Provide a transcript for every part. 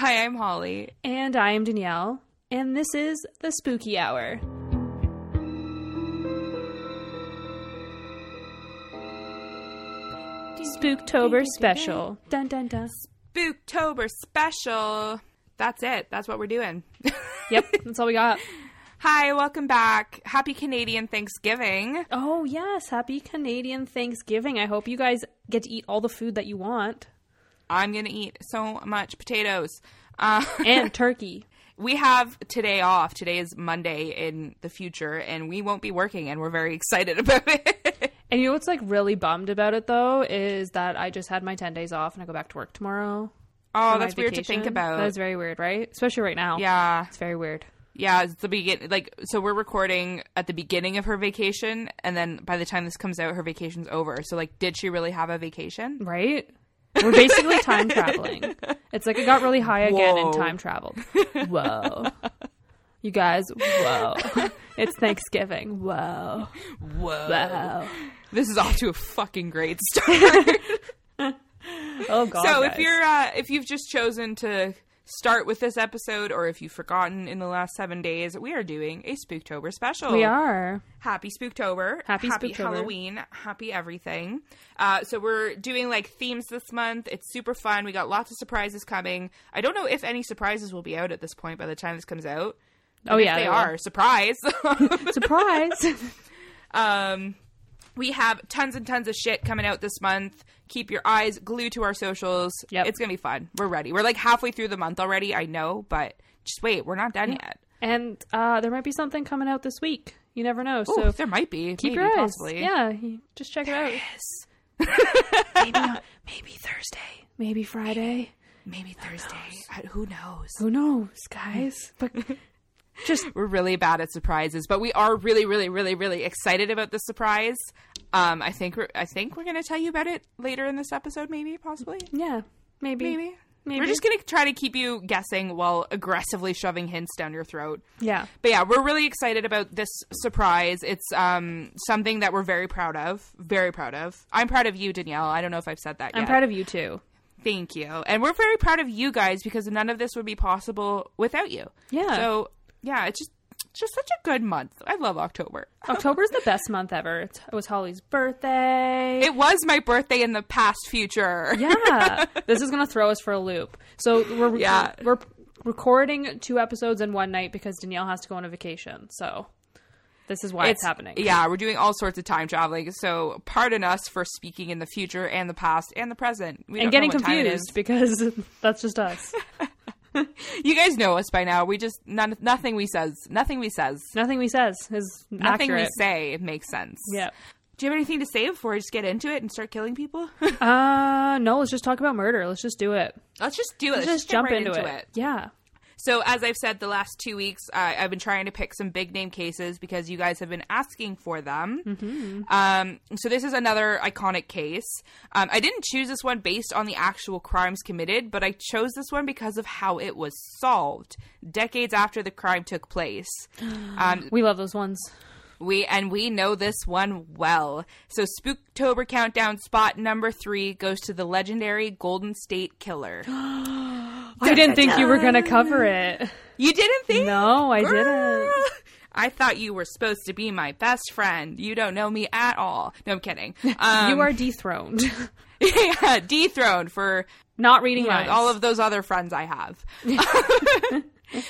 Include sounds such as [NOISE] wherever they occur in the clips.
Hi, I'm Holly. And I am Danyelle, and this is the Spooky Hour. Spooktober special. Dun dun dun. Spooktober special. That's it. That's what we're doing. [LAUGHS] Yep, that's all we got. Hi, welcome back. Happy Canadian Thanksgiving. Oh, yes. Happy Canadian Thanksgiving. I hope you guys get to eat all the food that you want. I'm going to eat so much potatoes. Uh, [LAUGHS] And turkey. we have today off. Today is Monday in the future, and we won't be working, and we're very [LAUGHS] excited about it. And you know what's like really bummed about it though is that I just had my 10 days off and I go back to work tomorrow. oh, that's weird to think about. That is very weird, right? Especially right now. yeah. It's very weird. Yeah, it's the begin like so we're recording at the beginning of her vacation and then by the time this comes out her vacation's over. So like did she really have a vacation? Right? We're basically time traveling. It's like it got really high again and time traveled. [LAUGHS] Whoa. You guys, whoa. [LAUGHS] It's Thanksgiving. Whoa. Whoa. Whoa. This is off to a fucking great [LAUGHS] start. Oh god. so if guys. you're uh if you've just chosen to start with this episode or if you've forgotten in the last 7 days, we are doing a Spooktober special. we are. Happy Spooktober. Happy Happy Spooktober. Halloween. Happy everything. Uh, so we're doing like themes this month. It's super fun. We got lots of surprises coming. I don't know if any surprises will be out at this point by the time this comes out. Oh yeah, they will. are. Surprise. [LAUGHS] Surprise. [LAUGHS] um, we have tons and tons of shit coming out this month. Keep your eyes glued to our socials. Yep. It's going to be fun. We're ready. We're like halfway through the month already. I know, but just wait. We're not done yet. and uh there might be something coming out this week. You never know. Oh, So there might be. keep Maybe, your eyes. possibly. Yeah, just check it out. [LAUGHS] maybe [LAUGHS] maybe Thursday, maybe Friday. Maybe Thursday. I- Who knows? Who knows, guys? [LAUGHS] But just We're really bad at surprises, but we are really, really, really, really excited about the surprise. Um, I think we're, I think we're gonna tell you about it later in this episode, maybe, possibly, yeah, maybe. maybe. Maybe. We're just gonna try to keep you guessing while aggressively shoving hints down your throat. Yeah. But yeah, we're really excited about this surprise. It's um something that we're very proud of, very proud of. I'm proud of you, Danyelle. I don't know if I've said that yet. I'm proud of you too. Thank you, and we're very proud of you guys because none of this would be possible without you. Yeah. So yeah, it's just just such a good month. I love October. [LAUGHS] October's the best month ever. It was Holly's birthday. It was my birthday in the past future. yeah. [LAUGHS] this is going to throw us for a loop. So we're Yeah. we're recording two episodes in one night because Danyelle has to go on a vacation. So this is why it's, happening. Yeah, we're doing all sorts of time traveling. So pardon us for speaking in the future and the past and the present. We And getting what time it confused because [LAUGHS] that's just us. [LAUGHS] You guys know us by now. We just none, nothing we says, nothing we says, Nothing we says is nothing accurate. we say makes sense. Yeah. Do you have anything to say before I just get into it and start killing people? [LAUGHS] Uh no, let's just talk about murder. Let's just do it. Let's just do it. Let's Let's just jump right into, it. Yeah. So, as I've said the last two weeks, uh, I've been trying to pick some big name cases because you guys have been asking for them. Mm-hmm. Um, so, this is another iconic case. Um, I didn't choose this one based on the actual crimes committed, but I chose this one because of how it was solved decades after the crime took place. [GASPS] Um, We love those ones. We and we know this one well. So, Spooktober countdown spot number three goes to the legendary Golden State Killer. [GASPS] [GASPS] I didn't think you were going to cover it. You didn't think? No, I didn't. I thought you were supposed to be my best friend. You don't know me at all. No, I'm kidding. [LAUGHS] Um, you are dethroned. [LAUGHS] yeah, dethroned for Not reading you know, all of those other friends I have. [LAUGHS]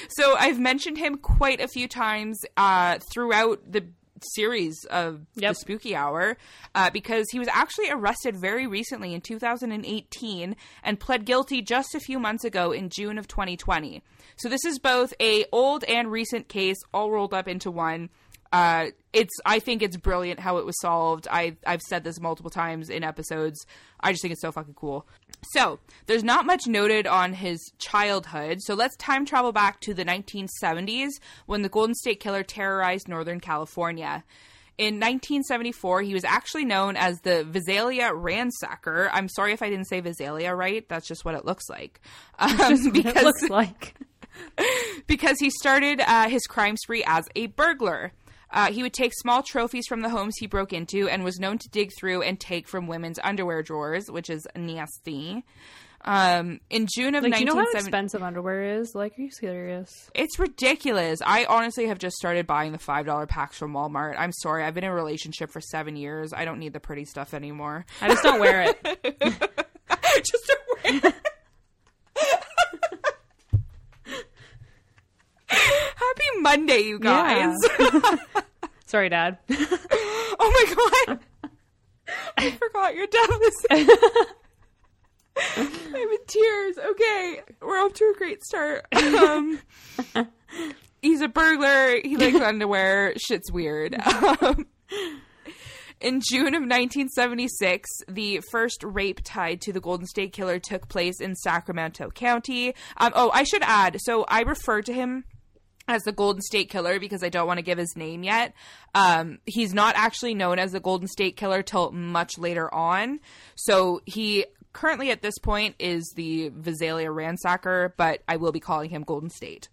so I've mentioned him quite a few times uh, throughout the series of Yep. the Spooky Hour uh, because he was actually arrested very recently in 2018 and pled guilty just a few months ago in June of 2020. So this is both a old and recent case all rolled up into one. Uh, it's I think it's brilliant how it was solved. I I've said this multiple times in episodes. I just think it's so fucking cool. So there's not much noted on his childhood. So let's time travel back to the 1970s when the Golden State Killer terrorized Northern California. In 1974, he was actually known as the Visalia Ransacker. I'm sorry if I didn't say Visalia right. That's just what it looks like. [LAUGHS] Um, it because looks like. [LAUGHS] because he started uh, his crime spree as a burglar. Uh, he would take small trophies from the homes he broke into and was known to dig through and take from women's underwear drawers, which is nasty. Um, in June of Like, do you know how expensive underwear is? Like, are you serious? it's ridiculous. I honestly have just started buying the five dollar packs from Walmart. I'm sorry, I've been in a relationship for seven years. I don't need the pretty stuff anymore. I just don't wear it. [LAUGHS] just to wear. [LAUGHS] Happy Monday, you guys. [LAUGHS] Sorry, Dad. [LAUGHS] oh my god. I forgot your dad was [LAUGHS] I'm in tears. Okay, we're off to a great start. Um, he's a burglar. He likes underwear. Shit's weird. Um, in June of 1976, the first rape tied to the Golden State Killer took place in Sacramento County. Um, oh, I should add. So I refer to him as the Golden State Killer because I don't want to give his name yet. Um, he's not actually known as the Golden State Killer till much later on. So he currently at this point is the Visalia ransacker, but I will be calling him Golden State.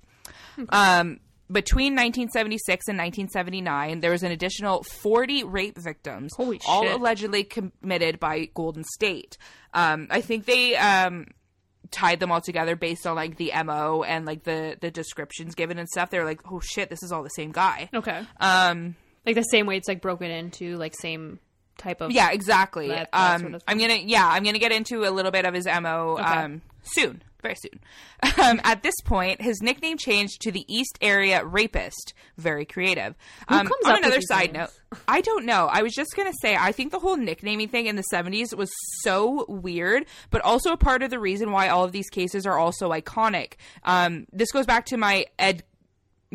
Um, between 1976 and 1979, there was an additional 40 rape victims, all allegedly committed by Golden State. Um, I think they um, tied them all together based on like the mo and like the the descriptions given and stuff. They're like, oh shit, this is all the same guy. Okay. Um, Like the same way it's like broken into, like same type of. yeah, exactly. That- that um, sort of I'm gonna yeah, I'm gonna get into a little bit of his mo um soon, very soon. [LAUGHS] Um, at this point, his nickname changed to the East Area Rapist. Very creative. Um, comes on another side names? note, I don't know. I was just gonna say I think the whole nicknaming thing in the 70s was so weird, but also a part of the reason why all of these cases are also iconic. Um, this goes back to my Ed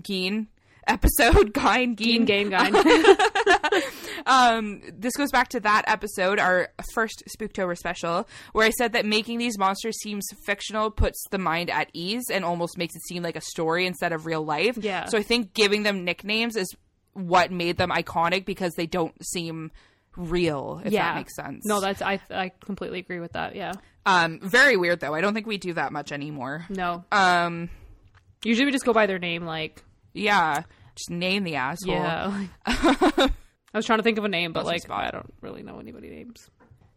Gein episode, Geen, [LAUGHS] Gein. gain, gain. [LAUGHS] Um, this goes back to that episode, our first Spooktober special, where I said that making these monsters seems fictional puts the mind at ease and almost makes it seem like a story instead of real life. Yeah. So I think giving them nicknames is what made them iconic because they don't seem real, if yeah. that makes sense. No, that's I. I completely agree with that. Yeah. um, very weird though. I don't think we do that much anymore. No. Um, Usually we just go by their name. Like. Yeah, just name the asshole. Yeah. [LAUGHS] I was trying to think of a name, but like? I don't really know anybody names.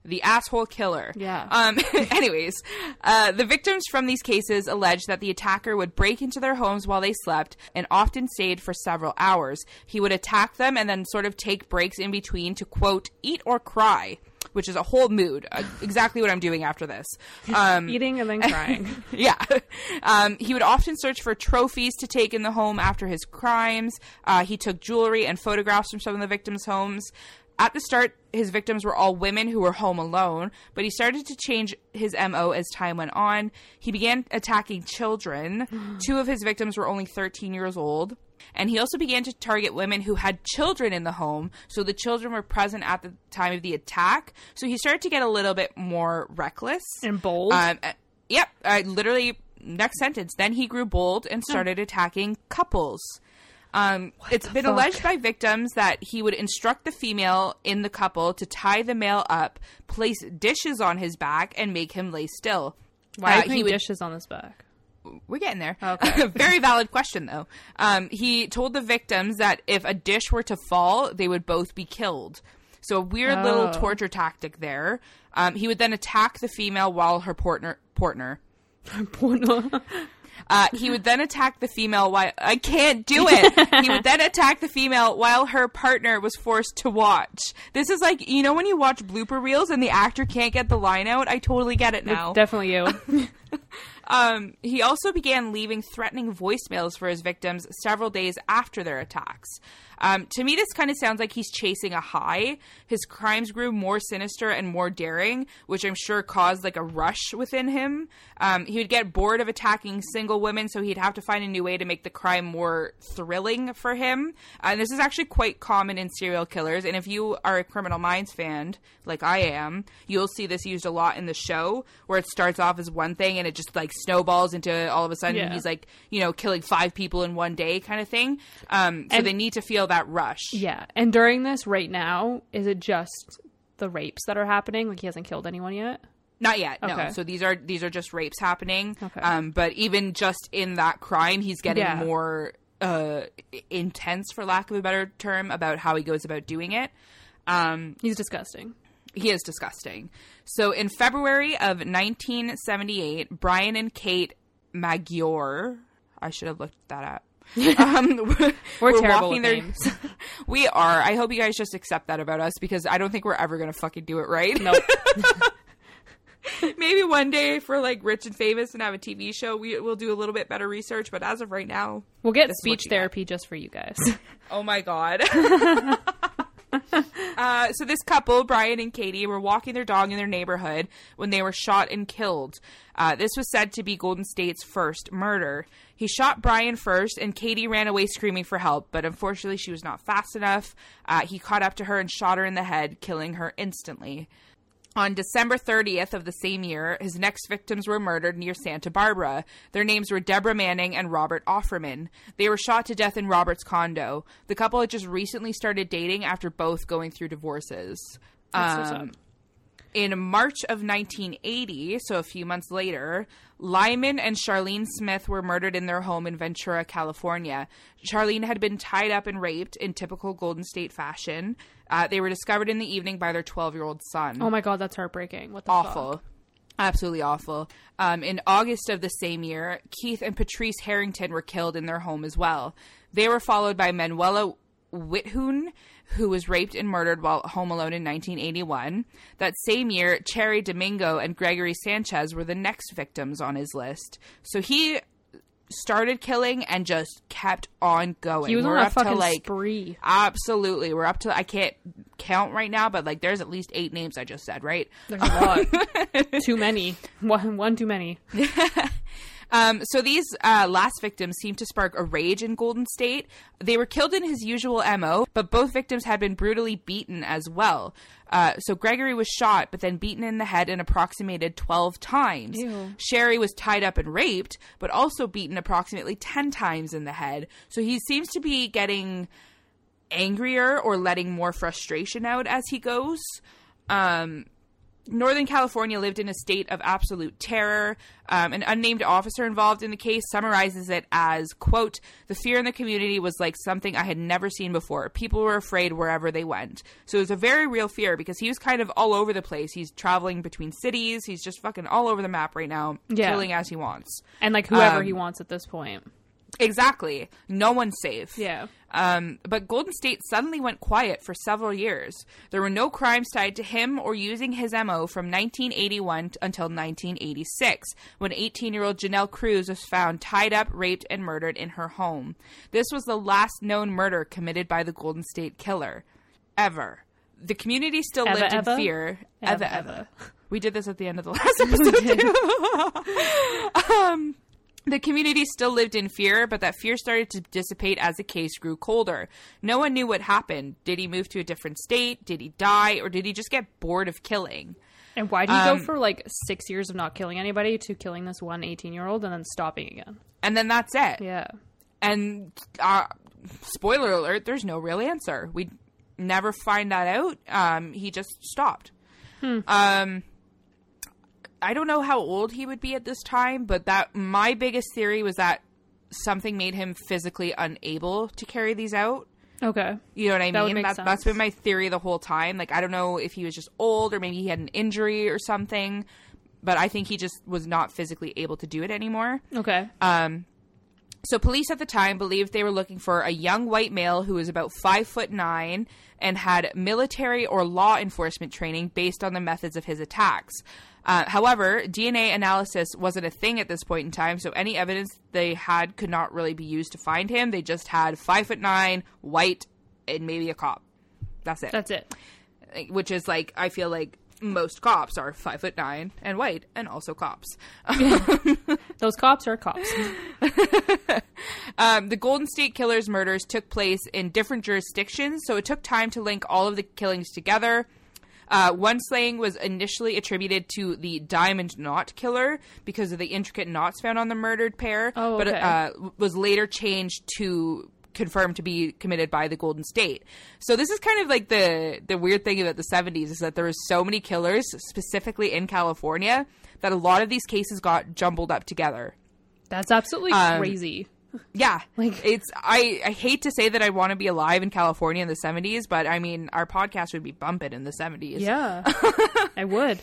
the asshole killer. Yeah. Um. [LAUGHS] anyways, uh, the victims from these cases alleged that the attacker would break into their homes while they slept and often stayed for several hours. He would attack them and then sort of take breaks in between to quote eat or cry. Which is a whole mood. Uh, exactly what I'm doing after this. [LAUGHS] Um, Eating and then [LAUGHS] crying. yeah. Um, he would often search for trophies to take in the home after his crimes. Uh, he took jewelry and photographs from some of the victims' homes. At the start, his victims were all women who were home alone, but he started to change his MO as time went on. He began attacking children. Two of his victims were only 13 years old. And he also began to target women who had children in the home, so the children were present at the time of the attack. So he started to get a little bit more reckless. and bold. Um, uh, yep. Uh, literally, next sentence. Then he grew bold and started attacking couples. Um, it's been fuck? alleged by victims that he would instruct the female in the couple to tie the male up, place dishes on his back, and make him lay still. Why Uh, he would- dishes on his back? We're getting there. Okay. [LAUGHS] Very valid question, though. Um, he told the victims that if a dish were to fall, they would both be killed. So a weird little Oh. torture tactic there. Um, he would then attack the female while her partner partner. Uh, he would then attack the female while I can't do [LAUGHS] it. he would then attack the female while her partner was forced to watch. This is like you know when you watch blooper reels and the actor can't get the line out. I totally get it now. Definitely you. [LAUGHS] Um, he also began leaving threatening voicemails for his victims several days after their attacks. Um, to me, this kind of sounds like he's chasing a high. His crimes grew more sinister and more daring, which I'm sure caused like a rush within him. Um, he would get bored of attacking single women, so he'd have to find a new way to make the crime more thrilling for him. And this is actually quite common in serial killers. And if you are a Criminal Minds fan, like I am, you'll see this used a lot in the show, where it starts off as one thing and it just like snowballs into all of a sudden Yeah. he's like, you know, killing five people in one day kind of thing. Um, so And- they need to feel that rush. yeah. And during this, right now, is it just the rapes that are happening? Like he hasn't killed anyone yet? Not yet, no. Okay. So these are these are just rapes happening. Okay. Um, but even just in that crime, he's getting Yeah. more uh, intense, for lack of a better term, about how he goes about doing it. Um, He's disgusting. He is disgusting. So in February of 1978, Brian and Kate Maggiore, I should have looked that up. [LAUGHS] um, [LAUGHS] we're, we're terrible with their, names. [LAUGHS] we are. I hope you guys just accept that about us because I don't think we're ever gonna fucking do it right. Nope. Maybe one day if we're like rich and famous and have a TV show, we will do a little bit better research. But as of right now, we'll get speech therapy just for you guys. oh my god. uh, so this couple, Brian and Katie, were walking their dog in their neighborhood when they were shot and killed. Uh, this was said to be Golden State's first murder. He shot Brian first, and Katie ran away screaming for help, but unfortunately, she was not fast enough. Uh, he caught up to her and shot her in the head, killing her instantly. On December 30th of the same year, his next victims were murdered near Santa Barbara. Their names were Deborah Manning and Robert Offerman. They were shot to death in Robert's condo. The couple had just recently started dating after both going through divorces. Um, in March of 1980, so a few months later, Lyman and Charlene Smith were murdered in their home in Ventura, California. Charlene had been tied up and raped in typical Golden State fashion. Uh, they were discovered in the evening by their 12 year old son. Oh my god, that's heartbreaking. What the awful. Fuck? Absolutely awful. Um, in August of the same year, Keith and Patrice Harrington were killed in their home as well. They were followed by Manuela Witthuhn who was raped and murdered while home alone in 1981. That same year, Cheri Domingo and Gregory Sanchez were the next victims on his list. So he started killing and just kept on going. He was We're on a fucking to, like, spree. Absolutely. We're up to I can't count right now, but like there's at least eight names I just said, right? There's a lot. [LAUGHS] too many. One one too many. [LAUGHS] Um, so these uh, last victims seemed to spark a rage in Golden State. They were killed in his usual MO, but both victims had been brutally beaten as well. Uh, so Gregory was shot, but then beaten in the head and approximated 12 times. Ew. Cheri was tied up and raped, but also beaten approximately 10 times in the head. So he seems to be getting angrier or letting more frustration out as he goes. Um, Northern California lived in a state of absolute terror. Um, an unnamed officer involved in the case summarizes it as, quote, the fear in the community was like something I had never seen before. People were afraid wherever they went. So it was a very real fear because he was kind of all over the place. He's traveling between cities. He's just fucking all over the map right now, yeah. killing as he wants. And like whoever um, he wants at this point. Exactly. No one's safe. Yeah. Um, but Golden State suddenly went quiet for several years. There were no crimes tied to him or using his MO from 1981 until 1986, when 18 year old Janelle Cruz was found tied up, raped, and murdered in her home. This was the last known murder committed by the Golden State killer. Ever. The community still lived in fear. Ever, ever. Eva. We did this at the end of the [LAUGHS] last episode. [LAUGHS] um, the community still lived in fear, but that fear started to dissipate as the case grew colder. No one knew what happened. Did he move to a different state? Did he die? Or did he just get bored of killing? And why did he um, go for like six years of not killing anybody to killing this one 18 year old and then stopping again? And then that's it. Yeah. And uh, spoiler alert, there's no real answer. We never find that out. Um, he just stopped. Hmm. Um, I don't know how old he would be at this time, but that my biggest theory was that something made him physically unable to carry these out. Okay. You know what I that mean? That, that's been my theory the whole time. Like I don't know if he was just old or maybe he had an injury or something, but I think he just was not physically able to do it anymore. Okay. Um so police at the time believed they were looking for a young white male who was about five foot nine and had military or law enforcement training based on the methods of his attacks. Uh, however, DNA analysis wasn't a thing at this point in time, so any evidence they had could not really be used to find him. They just had five foot nine, white, and maybe a cop. That's it. That's it. Which is like I feel like most cops are five foot nine and white, and also cops. [LAUGHS] Those cops are cops. [LAUGHS] um, the Golden State Killers murders took place in different jurisdictions, so it took time to link all of the killings together. Uh, one slaying was initially attributed to the Diamond Knot Killer because of the intricate knots found on the murdered pair, oh, okay. but uh, was later changed to confirmed to be committed by the Golden State. So this is kind of like the the weird thing about the 70s is that there was so many killers specifically in California that a lot of these cases got jumbled up together. That's absolutely um, crazy. Yeah, [LAUGHS] Like- it's I. I hate to say that I want to be alive in California in the '70s, but I mean, our podcast would be bumping in the '70s. Yeah, [LAUGHS] I would.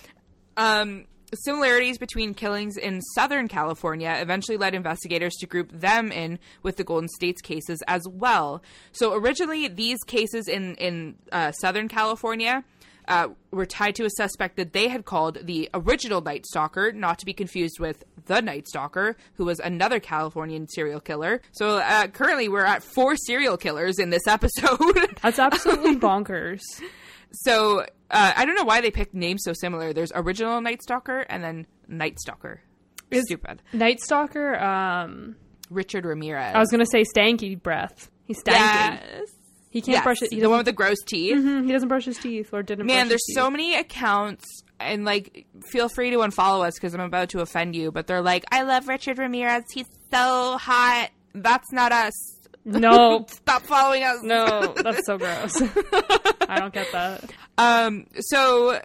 Um, similarities between killings in Southern California eventually led investigators to group them in with the Golden States cases as well. So originally, these cases in in uh, Southern California. Uh, were tied to a suspect that they had called the original Night Stalker, not to be confused with the Night Stalker, who was another Californian serial killer. So uh, currently, we're at four serial killers in this [LAUGHS] episode. That's absolutely [LAUGHS] bonkers. So uh, I don't know why they picked names so similar. There's original Night Stalker and then Night Stalker. Is- Stupid. Night Stalker. Um, Richard Ramirez. I was gonna say stanky breath. He's stanky. yes. He can't Yes. brush it. He the one with the gross teeth. Mhm, he doesn't brush his teeth or didn't. Man, there's so many accounts, and like, feel free to unfollow us because I'm about to offend you. But they're like, I love Richard Ramirez. He's so hot. That's not us. [LAUGHS] No, Stop following us. no, [LAUGHS] that's so gross. [LAUGHS] I don't get that. Um, so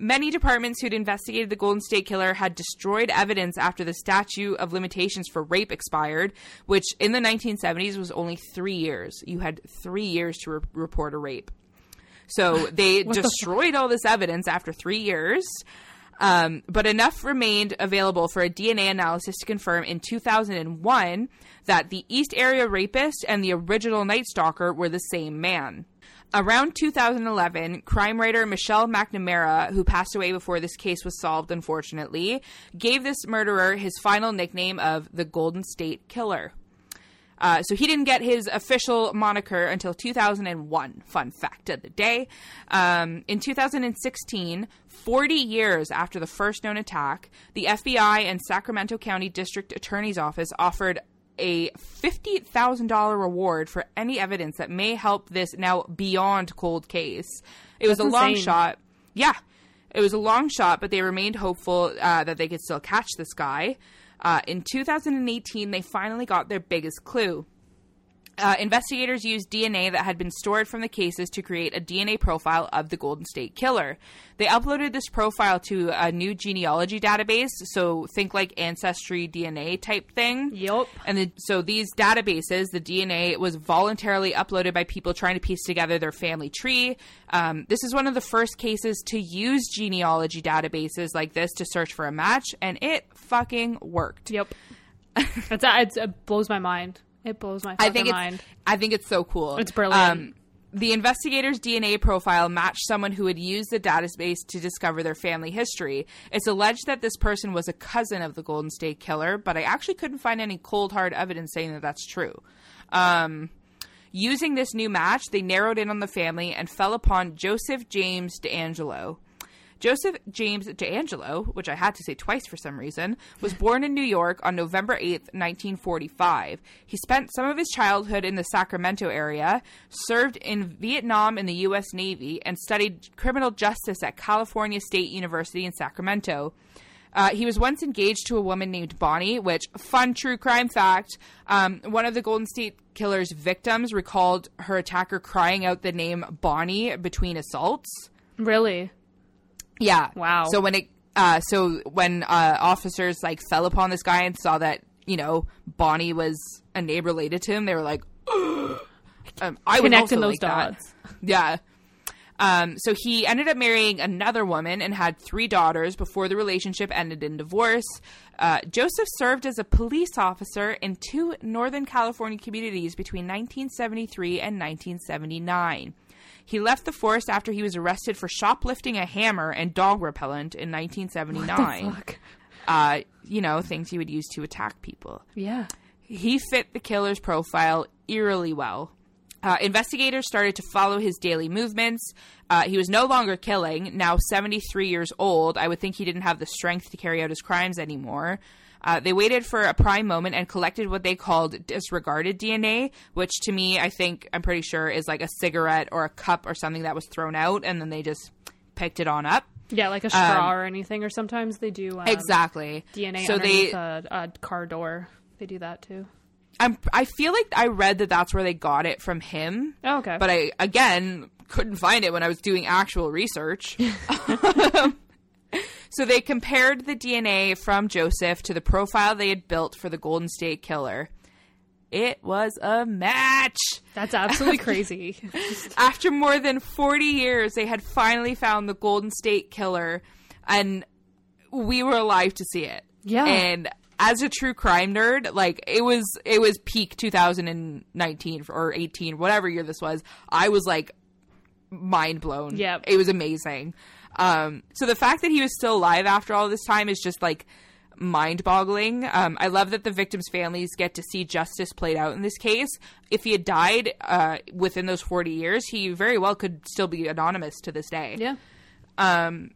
many departments who'd investigated the Golden State Killer had destroyed evidence after the statute of limitations for rape expired, which in the 1970s was only three years. You had three years to re- report a rape. So [LAUGHS] they What the destroyed all this evidence after three years. Um, but enough remained available for a DNA analysis to confirm in 2001 that the East Area rapist and the original Night Stalker were the same man. Around 2011, crime writer Michelle McNamara, who passed away before this case was solved, unfortunately, gave this murderer his final nickname of the Golden State Killer. Uh, so he didn't get his official moniker until 2001. Fun fact of the day. Um, in 2016, 40 years after the first known attack, the FBI and Sacramento County District Attorney's Office offered a $50,000 reward for any evidence that may help this now beyond cold case. It was That's a long insane. shot. Yeah. It was a long shot, but they remained hopeful uh, that they could still catch this guy. Uh, in 2018, they finally got their biggest clue. Uh, investigators used DNA that had been stored from the cases to create a DNA profile of the Golden State Killer. They uploaded this profile to a new genealogy database, so think like Ancestry DNA type thing. Yup. And the, so these databases, the DNA was voluntarily uploaded by people trying to piece together their family tree. Um, this is one of the first cases to use genealogy databases like this to search for a match, and it fucking worked. Yep. [LAUGHS] It's, it's, it blows my mind. It blows my I think it's mind. I think it's so cool. Um, It's brilliant. the investigator's DNA profile matched someone who had used the database to discover their family history. It's alleged that this person was a cousin of the Golden State Killer, but I actually couldn't find any cold hard evidence saying that that's true. Um, using this new match, they narrowed in on the family and fell upon Joseph James DeAngelo. Joseph James DeAngelo, which I had to say twice for some reason, was born in New York on November 8th, 1945. He spent some of his childhood in the Sacramento area, served in Vietnam in the U.S. Navy, and studied criminal justice at California State University in Sacramento. Uh, he was once engaged to a woman named Bonnie, which, fun true crime fact, um, one of the Golden State Killer's victims recalled her attacker crying out the name Bonnie between assaults. Really? Yeah. Wow. So when it, uh, so when uh, officers like fell upon this guy and saw that you know Bonnie was a neighbor related to him, they were like, [GASPS] um, I would Connecting also those like that. dots. [LAUGHS] Yeah. Um, so he ended up marrying another woman and had three daughters before the relationship ended in divorce. Uh, Joseph served as a police officer in two Northern California communities between 1973 and 1979. He left the force after he was arrested for shoplifting a hammer and dog repellent in 1979. Fuck. Uh, you know, things he would use to attack people. Yeah. He fit the killer's profile eerily well. Uh, investigators started to follow his daily movements. Uh, he was no longer killing. Now 73 years old, I would think he didn't have the strength to carry out his crimes anymore. Uh, they waited for a prime moment and collected what they called disregarded DNA, which to me, I think, I'm pretty sure, is like a cigarette or a cup or something that was thrown out, and then they just picked it on up. Yeah, like a straw or anything, or sometimes they do um, Exactly. DNA So underneath they, a, a car door. They do that too. I'm, I feel like I read that that's where they got it from him. Oh, okay. but I again couldn't find it when I was doing actual research. [LAUGHS] [LAUGHS] [LAUGHS] so they compared the DNA from Joseph to the profile they had built for the Golden State Killer. it was a match. That's absolutely [LAUGHS] crazy. After more than 40 years, they had finally found the Golden State Killer, and we were alive to see it. Yeah. And as a true crime nerd, like it was, it was peak 2019 or 18, whatever year this was. I was like mind blown. Yeah. It was amazing. Um, so the fact that he was still alive after all this time is just like mind boggling. Um, I love that the victims' families get to see justice played out in this case. If he had died uh, within those 40 years, he very well could still be anonymous to this day. Yeah. Um,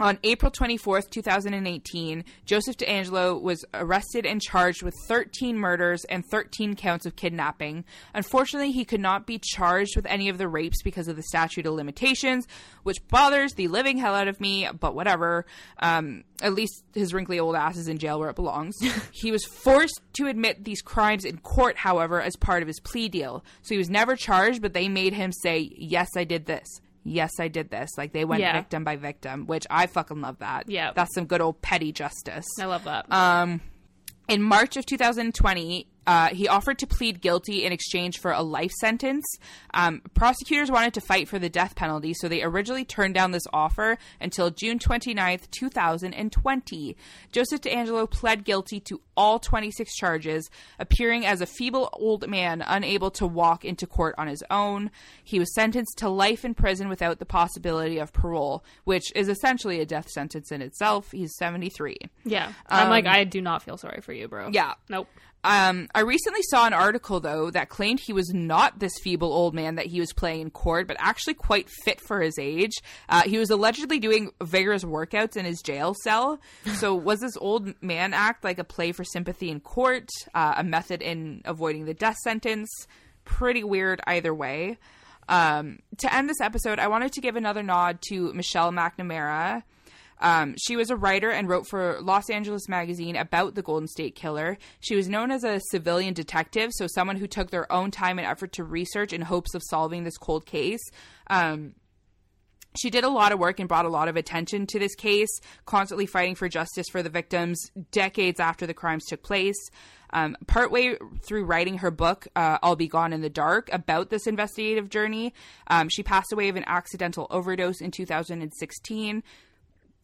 on April 24th, 2018, Joseph DeAngelo was arrested and charged with 13 murders and 13 counts of kidnapping. Unfortunately, he could not be charged with any of the rapes because of the statute of limitations, which bothers the living hell out of me, but whatever. Um, at least his wrinkly old ass is in jail where it belongs. [LAUGHS] he was forced to admit these crimes in court, however, as part of his plea deal. So he was never charged, but they made him say, Yes, I did this yes, I did this. Like they went Yeah. victim by victim, which I fucking love that. Yeah. That's some good old petty justice. I love that. Um, in March of 2020, uh, he offered to plead guilty in exchange for a life sentence. Um, prosecutors wanted to fight for the death penalty, so they originally turned down this offer until June 29th, 2020. Joseph DeAngelo pled guilty to all 26 charges, appearing as a feeble old man unable to walk into court on his own. He was sentenced to life in prison without the possibility of parole, which is essentially a death sentence in itself. He's 73. yeah. I'm like, I do not feel sorry for you, bro. um, Yeah. Nope. Um, I recently saw an article though that claimed he was not this feeble old man that he was playing in court, but actually quite fit for his age. Uh, he was allegedly doing vigorous workouts in his jail cell. So [LAUGHS] was this old man act like a play for sympathy in court, uh, a method in avoiding the death sentence? Pretty weird either way. Um, to end this episode, I wanted to give another nod to Michelle McNamara. Um, she was a writer and wrote for Los Angeles Magazine about the Golden State Killer. She was known as a civilian detective, so someone who took their own time and effort to research in hopes of solving this cold case. Um, she did a lot of work and brought a lot of attention to this case, constantly fighting for justice for the victims decades after the crimes took place. Um, partway through writing her book, uh, I'll Be Gone in the Dark, about this investigative journey, um, she passed away of an accidental overdose in 2016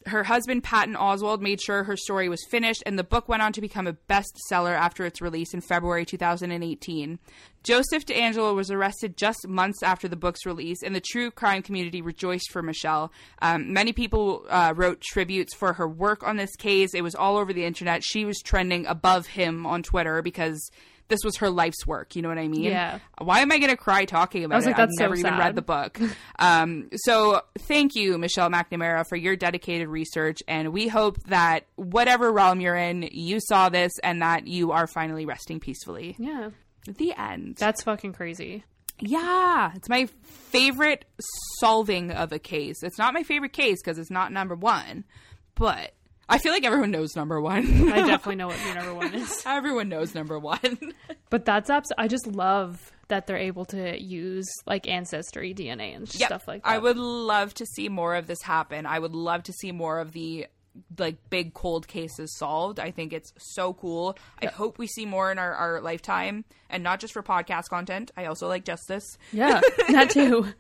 her husband Patton Oswalt made sure her story was finished, and the book went on to become a bestseller after its release in February 2018. Joseph DeAngelo was arrested just months after the book's release, and the true crime community rejoiced for Michelle. Um, many people uh, wrote tributes for her work on this case. It was all over the internet. She was trending above him on Twitter because this was her life's work. You know what I mean? Yeah. Why am I going to cry talking about was it? like, that's I've so never even sad. read the book. [LAUGHS] um, so thank you, Michelle McNamara, for your dedicated research, and we hope that whatever realm you're in, you saw this and that you are finally resting peacefully. Yeah. The end. That's fucking crazy. yeah, it's my favorite solving of a case. It's not my favorite case because it's not number one, but I feel like everyone knows number one. I definitely [LAUGHS] know what number one is. everyone knows number one. But that's abs- I just love that they're able to use like ancestry DNA and Yep. stuff like that. I would love to see more of this happen. I would love to see more of the like big cold cases solved. I think it's so cool. I hope we see more in our, our lifetime and not just for podcast content. I also like justice. Yeah, that too. [LAUGHS]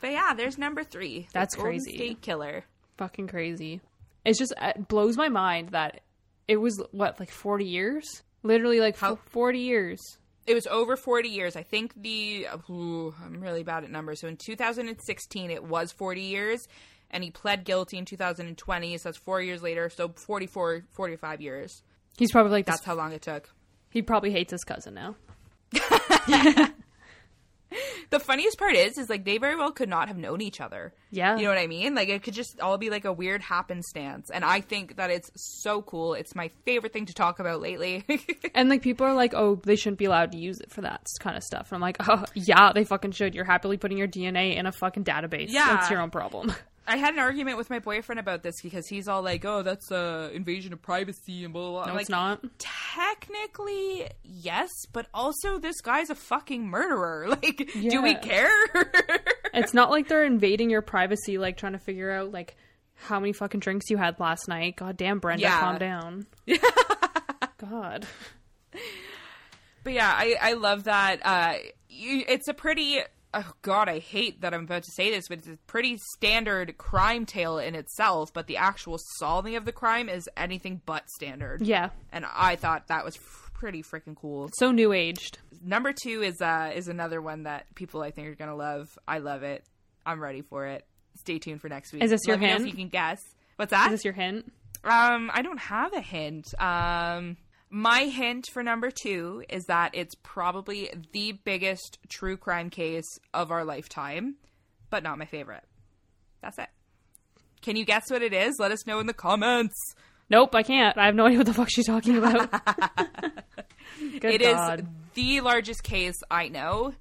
But yeah, there's number three. That's crazy. State Killer. Fucking crazy. It's just uh, it blows my mind that it was what like 40 years? Literally like How- 40 years. It was over 40 years. I think the ooh, I'm really bad at numbers. So in 2016 it was 40 years and he pled guilty in 2020, so that's 4 years later, so 44 45 years. He's probably like this, That's how long it took. he probably hates his cousin now. [LAUGHS] The funniest part is, is like they very well could not have known each other. Yeah. You know what I mean? Like it could just all be like a weird happenstance. And I think that it's so cool. It's my favorite thing to talk about lately. [LAUGHS] And like people are like, "Oh, they shouldn't be allowed to use it for that kind of stuff." And I'm like, "Oh, yeah, they fucking should. You're happily putting your DNA in a fucking database. Yeah. That's your own problem." [LAUGHS] I had an argument with my boyfriend about this because he's all like, "Oh, that's uh, invasion of privacy and blah blah." blah. No, I'm it's not. Technically, yes, but also this guy's a fucking murderer. [LAUGHS] Like, do we care? [LAUGHS] It's not like they're invading your privacy, like trying to figure out like how many fucking drinks you had last night. God damn, Brenda, Yeah. calm down. [LAUGHS] God. But yeah, I, I love that. Uh, you, it's a pretty. Oh God, I hate that I'm about to say this, but it's a pretty standard crime tale in itself. But the actual solving of the crime is anything but standard. Yeah. and I thought that was f- pretty freaking cool. So new aged. Number two is uh is another one that people I think are gonna love. I love it. I'm ready for it. Stay tuned for next week. Is this your Let hint? you can guess. What's that? Is this your hint? Um, I don't have a hint. Um, my hint for number two is that it's probably the biggest true crime case of our lifetime, but not my favorite. That's it. Can you guess what it is? Let us know in the comments. Nope, I can't. I have no [LAUGHS] idea what the fuck she's talking about. [LAUGHS] Good It is the largest case I know,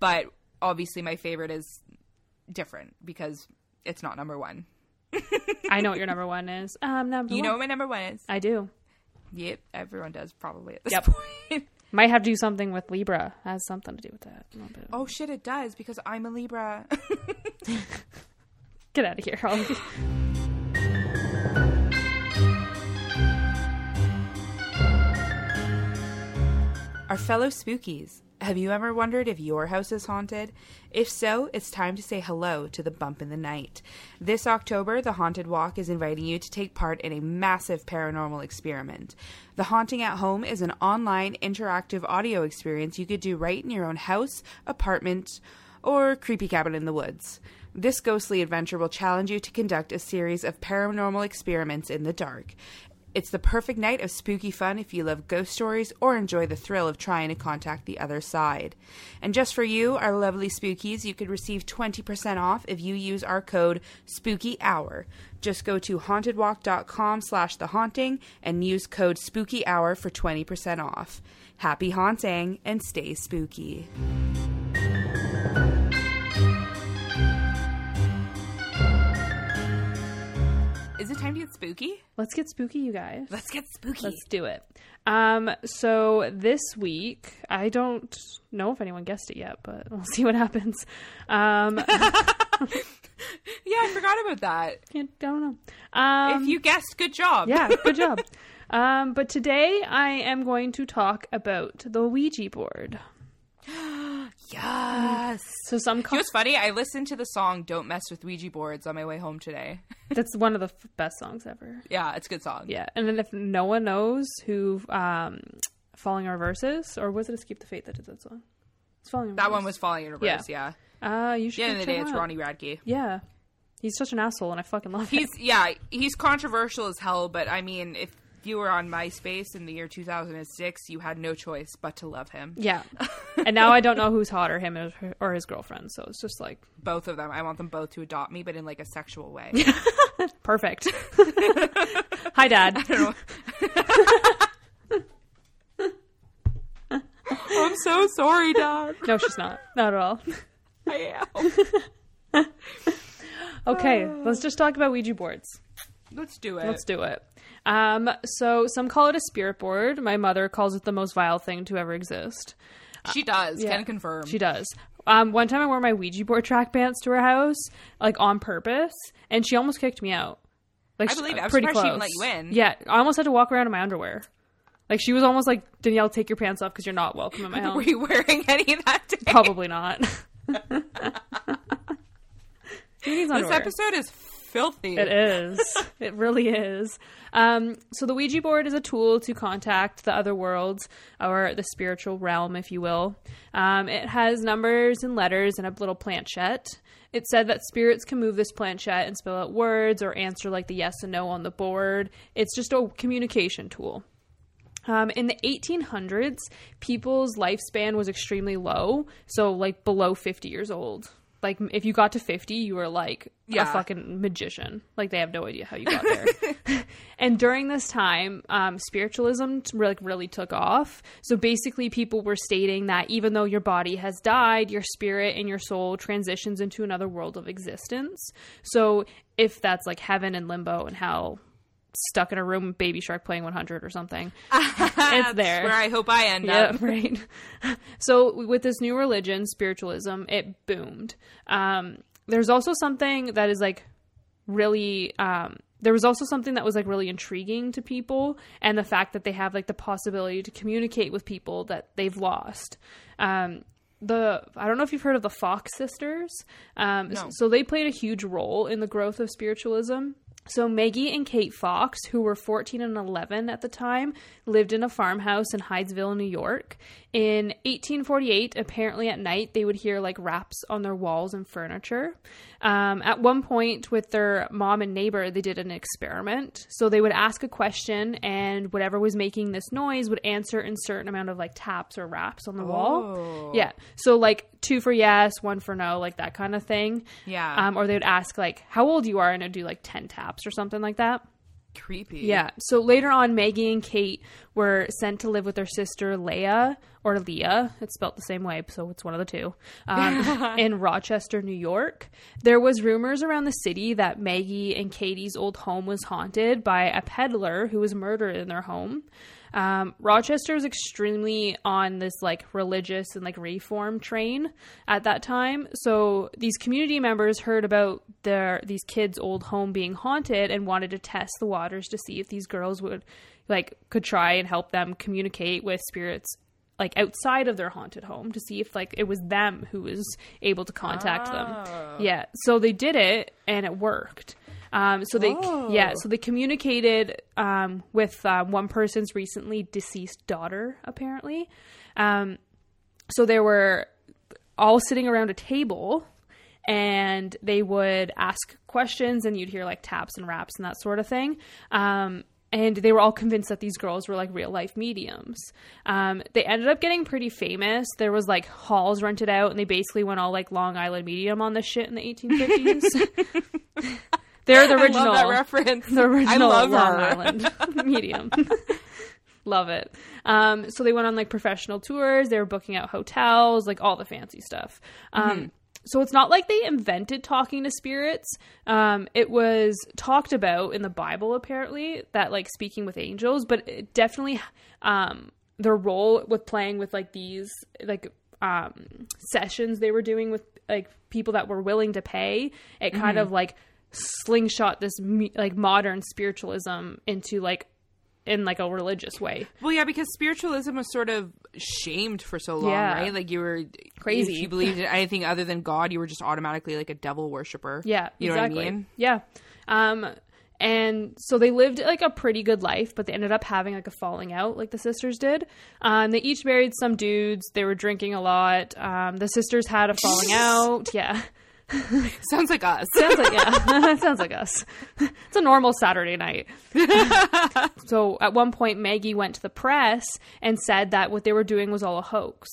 but obviously my favorite is different because it's not number one. [LAUGHS] I know what your number one is. Um, number You one. know what my number one is? I do. Yep, everyone does probably at this Yep. point. [LAUGHS] Might have to do something with Libra. Has something to do with that. A little bit. oh shit, it does because I'm a Libra. [LAUGHS] Get out of here. I'll- Our fellow spookies, have you ever wondered if your house is haunted? If so, it's time to say hello to the bump in the night. This October, the Haunted Walk is inviting you to take part in a massive paranormal experiment. The Haunting at Home is an online interactive audio experience you could do right in your own house, apartment, or creepy cabin in the woods. This ghostly adventure will challenge you to conduct a series of paranormal experiments in the dark. It's the perfect night of spooky fun if you love ghost stories or enjoy the thrill of trying to contact the other side. And just for you, our lovely spookies, you could receive 20% off if you use our code Spooky Hour. Just go to hauntedwalk.com slash the haunting and use code Spooky Hour for 20% off. Happy haunting and stay spooky. Is it time to get spooky? Let's get spooky, you guys. Let's get spooky. Let's do it. Um, so this week, I don't know if anyone guessed it yet, but [LAUGHS] we'll see what happens. Um, [LAUGHS] Yeah, I forgot about that. I don't know. Um, if you guessed, good job. yeah, good [LAUGHS] job. Um, but today I am going to talk about the Ouija board. [GASPS] [GASPS] [GASPS] Yes. So some You co- know what's funny? I listened to the song "Don't Mess with Ouija Boards" on my way home today. [LAUGHS] that's one of the f- best songs ever. yeah, it's a good song. Yeah, and then if no one knows who um, "Falling in Reverse" is, or was it "Escape the Fate" that did that song? It's "Falling in That Reverse." one was falling in reverse. Yeah. Uh, you should. the end of the day, him it's out. Ronnie Radke. Yeah, he's such an asshole, and I fucking love He's him. yeah, he's controversial as hell. But I mean, if you were on MySpace in the year 2006, you had no choice but to love him. Yeah, [LAUGHS] and now I don't know who's hotter, him or, or his girlfriend. So it's just like Both of them. I want them both to adopt me, but in like a sexual way. [LAUGHS] perfect. [LAUGHS] Hi, Dad. [LAUGHS] I'm so sorry, Dad. No, she's not. Not at all. I am. Okay, let's just talk about Ouija boards. Let's do it. Let's do it. Um, so some call it a spirit board. My mother calls it the most vile thing to ever exist. [LAUGHS] She does. Yeah. Can confirm. She does. Um, one time I wore my Ouija board track pants to her house, like on purpose, and she almost kicked me out. Like I she- believe it. I'm pretty surprised she even let you in. Yeah, I almost had to walk around in my underwear. Like she was almost like Danyelle, take your pants off because you're not welcome in my house. [LAUGHS] Were you wearing any of that day? Probably not. [LAUGHS] This episode is filthy. It is. [LAUGHS] it really is. Um, so the Ouija board is a tool to contact the other worlds or the spiritual realm, if you will. Um, it has numbers and letters and a little planchette. It said that spirits can move this planchette and spell out words or answer like the yes and no on the board. It's just a communication tool. Um, in the 1800s, people's lifespan was extremely low, so like below 50 years old. Like if you got to 50, you were like Yeah. a fucking magician. Like they have no idea how you got there. [LAUGHS] [LAUGHS] and during this time, um, spiritualism like really took off. So basically, people were stating that even though your body has died, your spirit and your soul transitions into another world of existence. So if that's like heaven and limbo and hell, stuck in a room with Baby Shark playing 100 or something, [LAUGHS] it's That's there. where I hope I end Yeah, up. [LAUGHS] right. So with this new religion, spiritualism, it boomed. Um, there's also something that is like really um, there was also something that was like really intriguing to people and the fact that they have like the possibility to communicate with people that they've lost um, the I don't know if you've heard of the Fox sisters. Um, No. So they played a huge role in the growth of spiritualism. So Maggie and Kate Fox, who were 14 and 11 at the time, lived in a farmhouse in Hydesville, New York. In 1848, apparently at night, they would hear like raps on their walls and furniture. Um, at one point, with their mom and neighbor, they did an experiment. So they would ask a question, and whatever was making this noise would answer in certain amount of like taps or raps on the wall. Oh. Yeah. So like two for yes, one for no, like that kind of thing. Yeah. Um, or they would ask like how old you are, and it'd do like ten taps or something like that. Creepy. Yeah. So later on, Maggie and Kate were sent to live with their sister Leah or Leah. It's spelled the same way, so it's one of the two. Um, [LAUGHS] in Rochester, New York, there was rumors around the city that Maggie and Katie's old home was haunted by a peddler who was murdered in their home. Um, Rochester was extremely on this like religious and like reform train at that time. So these community members heard about their these kids' old home being haunted and wanted to test the waters to see if these girls would like could try and help them communicate with spirits like outside of their haunted home to see if like it was them who was able to contact them. Yeah, so they did it and it worked. Um, so they Oh. yeah, so they communicated um, with uh, one person's recently deceased daughter apparently. Um, so they were all sitting around a table and they would ask questions and you'd hear like taps and raps and that sort of thing um, and they were all convinced that these girls were like real life mediums um, they ended up getting pretty famous there was like halls rented out and they basically went all like long island medium on this shit in the 1850s [LAUGHS] [LAUGHS] they're [LAUGHS] the I original love that reference. the original I Long her. Island [LAUGHS] [LAUGHS] medium. love it. Um, so they went on like professional tours. They were booking out hotels, like all the fancy stuff. Um, Mm-hmm. So it's not like they invented talking to spirits. Um, it was talked about in the Bible, apparently, that like speaking with angels, but it definitely um, their role with playing with like these like um, sessions they were doing with like people that were willing to pay. It Mm-hmm. kind of like slingshot this like modern spiritualism into like in like a religious way. Well, yeah, because spiritualism was sort of shamed for so long, Yeah. right? Like you were Crazy. If you believed in anything other than God, you were just automatically like a devil worshiper. Yeah, you know exactly. what I mean. Yeah. Um and so they lived like a pretty good life, but they ended up having like a falling out, like the sisters did. Um, they each married some dudes. They were drinking a lot. Um, the sisters had a falling [LAUGHS] out. Yeah, [LAUGHS] Sounds like us. sounds like yeah, [LAUGHS] sounds like us. [LAUGHS] It's a normal Saturday night. so at one point, Maggie went to the press and said that what they were doing was all a hoax.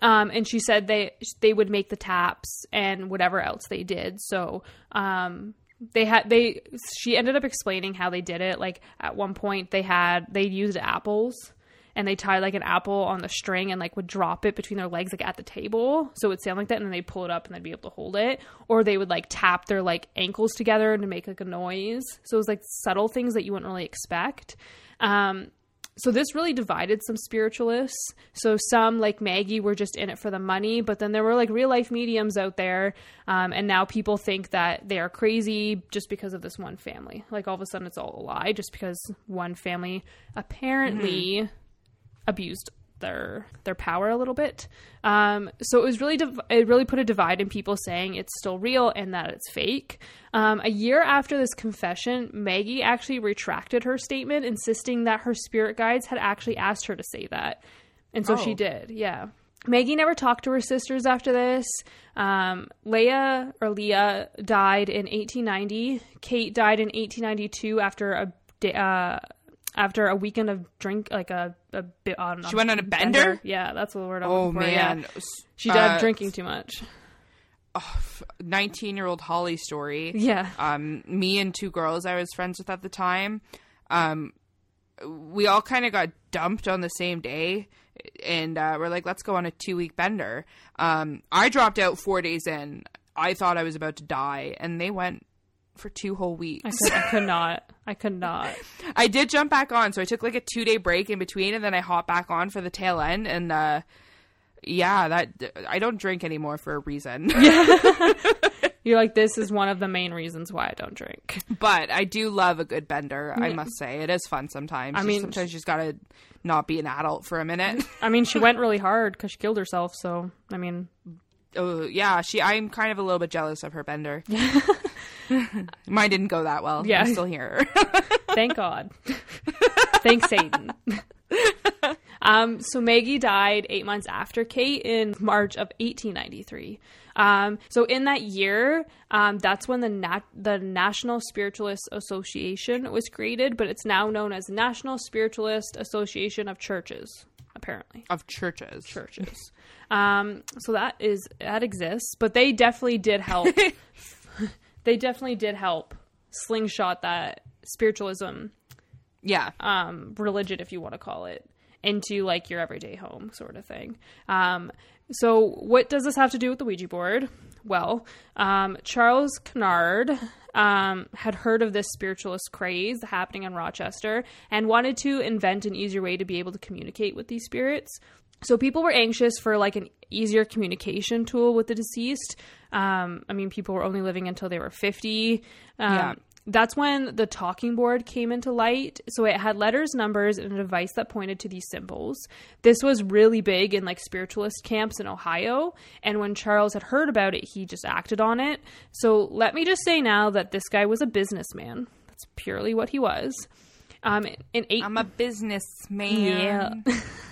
Um, and she said they they would make the taps and whatever else they did. So um, they had they she ended up explaining how they did it. Like at one point they had they used apples and they tied like an apple on the string and like would drop it between their legs like at the table. So it would sound like that and then they'd pull it up and they'd be able to hold it. Or they would like tap their like ankles together to make like a noise. So it was like subtle things that you wouldn't really expect. Um so this really divided some spiritualists. So some like maggie were just in it for the money but then there were like real life mediums out there. Um, and now people think that they are crazy just because of this one family. Like all of a sudden it's all a lie just because one family apparently abused their their power a little bit. Um, so it was really div- it really put a divide in people saying it's still real and that it's fake. Um, a year after this confession, Maggie actually retracted her statement, insisting that her spirit guides had actually asked her to say that, and so she Oh. did. Yeah. Maggie never talked to her sisters after this. Um, Leah or Leah died in 1890. Kate died in 1892 after a uh, after a weekend of drink, like a, a bit. I don't know. She went on a bender? Yeah, that's the word. I'm Oh for, yeah. man, she died Uh, drinking too much. Nineteen-year-old Holly story. Yeah, um, me and two girls I was friends with at the time, um, we all kind of got dumped on the same day, and uh, we're like, let's go on a two week bender. Um, I dropped out four days in. I thought I was about to die, and they went for two whole weeks. I could, I could not. I could not. [LAUGHS] I did jump back on, so I took like a two day break in between, and then I hopped back on for the tail end. And uh, yeah, that I don't drink anymore for a reason. [LAUGHS] [LAUGHS] You're like, this is one of the main reasons why I don't drink. But I do love a good bender. I must say, it is fun sometimes. I mean, sometimes you just gotta not be an adult for a minute. I mean, she went really hard because she killed herself. So, I mean, oh yeah, she. I'm kind of a little bit jealous of her bender. [LAUGHS] Mine didn't go that well. Yeah. I'm still here. [LAUGHS] thank God. thank Satan. [LAUGHS] um, so Maggie died eight months after Kate in March of 1893. Um, so in that year, um, that's when the nat- the National Spiritualist Association was created, but it's now known as National Spiritualist Association of Churches. Apparently, of churches. churches. Um, so that is that exists, but they definitely did help. They definitely did help slingshot that spiritualism Yeah. um, religion, if you want to call it, into like your everyday home sort of thing. Um, so, what does this have to do with the Ouija board? Well, um, Charles Kennard um, had heard of this spiritualist craze happening in Rochester and wanted to invent an easier way to be able to communicate with these spirits. So people were anxious for like an easier communication tool with the deceased. Um, I mean, people were only living until they were 50. Um, Yeah. That's when the talking board came into light. So it had letters, numbers, and a device that pointed to these symbols. This was really big in like spiritualist camps in Ohio. And when Charles had heard about it, he just acted on it. So let me just say now that this guy was a businessman. That's purely what he was. Um, in eight, I'm a businessman. Yeah.